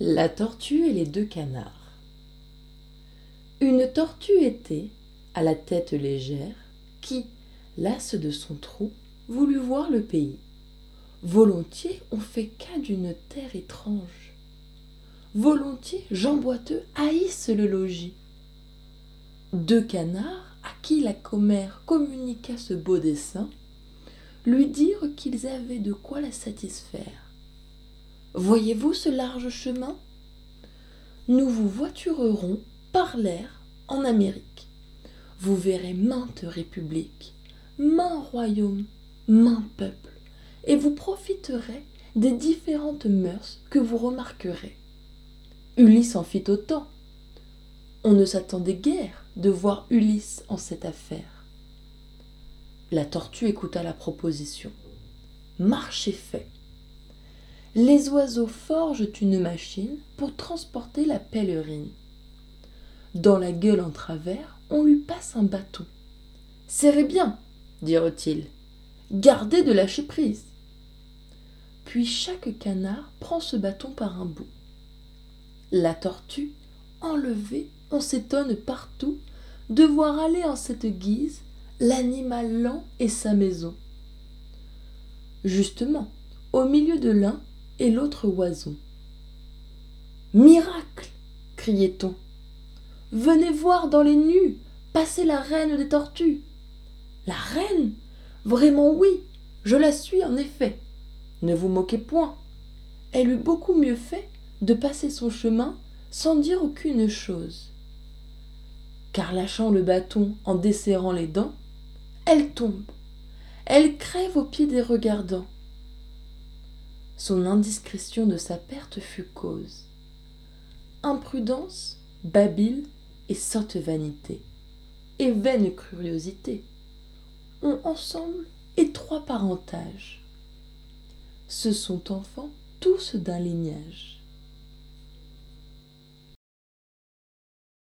La tortue et les deux canards. Une tortue était, à la tête légère, qui, lasse de son trou, voulut voir le pays. Volontiers on fait cas d'une terre étrange. Volontiers Jean Boiteux haïssent le logis. Deux canards, à qui la commère communiqua ce beau dessein, lui dirent qu'ils avaient de quoi la satisfaire. Voyez-vous ce large chemin? Nous vous voiturerons par l'air en Amérique. Vous verrez maintes républiques, maints royaumes, maints peuples, et vous profiterez des différentes mœurs que vous remarquerez. Ulysse en fit autant. On ne s'attendait guère de voir Ulysse en cette affaire. La tortue écouta la proposition. Marche est fait les oiseaux forgent une machine pour transporter la pèlerine. Dans la gueule en travers, on lui passe un bâton. Serrez bien, dirent-ils. Gardez de lâcher prise. Puis chaque canard prend ce bâton par un bout. La tortue, enlevée, on s'étonne partout de voir aller en cette guise l'animal lent et sa maison. Justement, au milieu de l'un, et l'autre oiseau. Miracle criait-on. Venez voir dans les nues passer la reine des tortues. La reine? Vraiment oui, je la suis en effet. Ne vous moquez point. Elle eût beaucoup mieux fait de passer son chemin sans dire aucune chose. Car lâchant le bâton en desserrant les dents, elle tombe. Elle crève aux pieds des regardants son indiscrétion de sa perte fut cause. Imprudence, babile et sotte vanité, et vaine curiosité, ont ensemble étroit parentage. Ce sont enfants tous d'un lignage.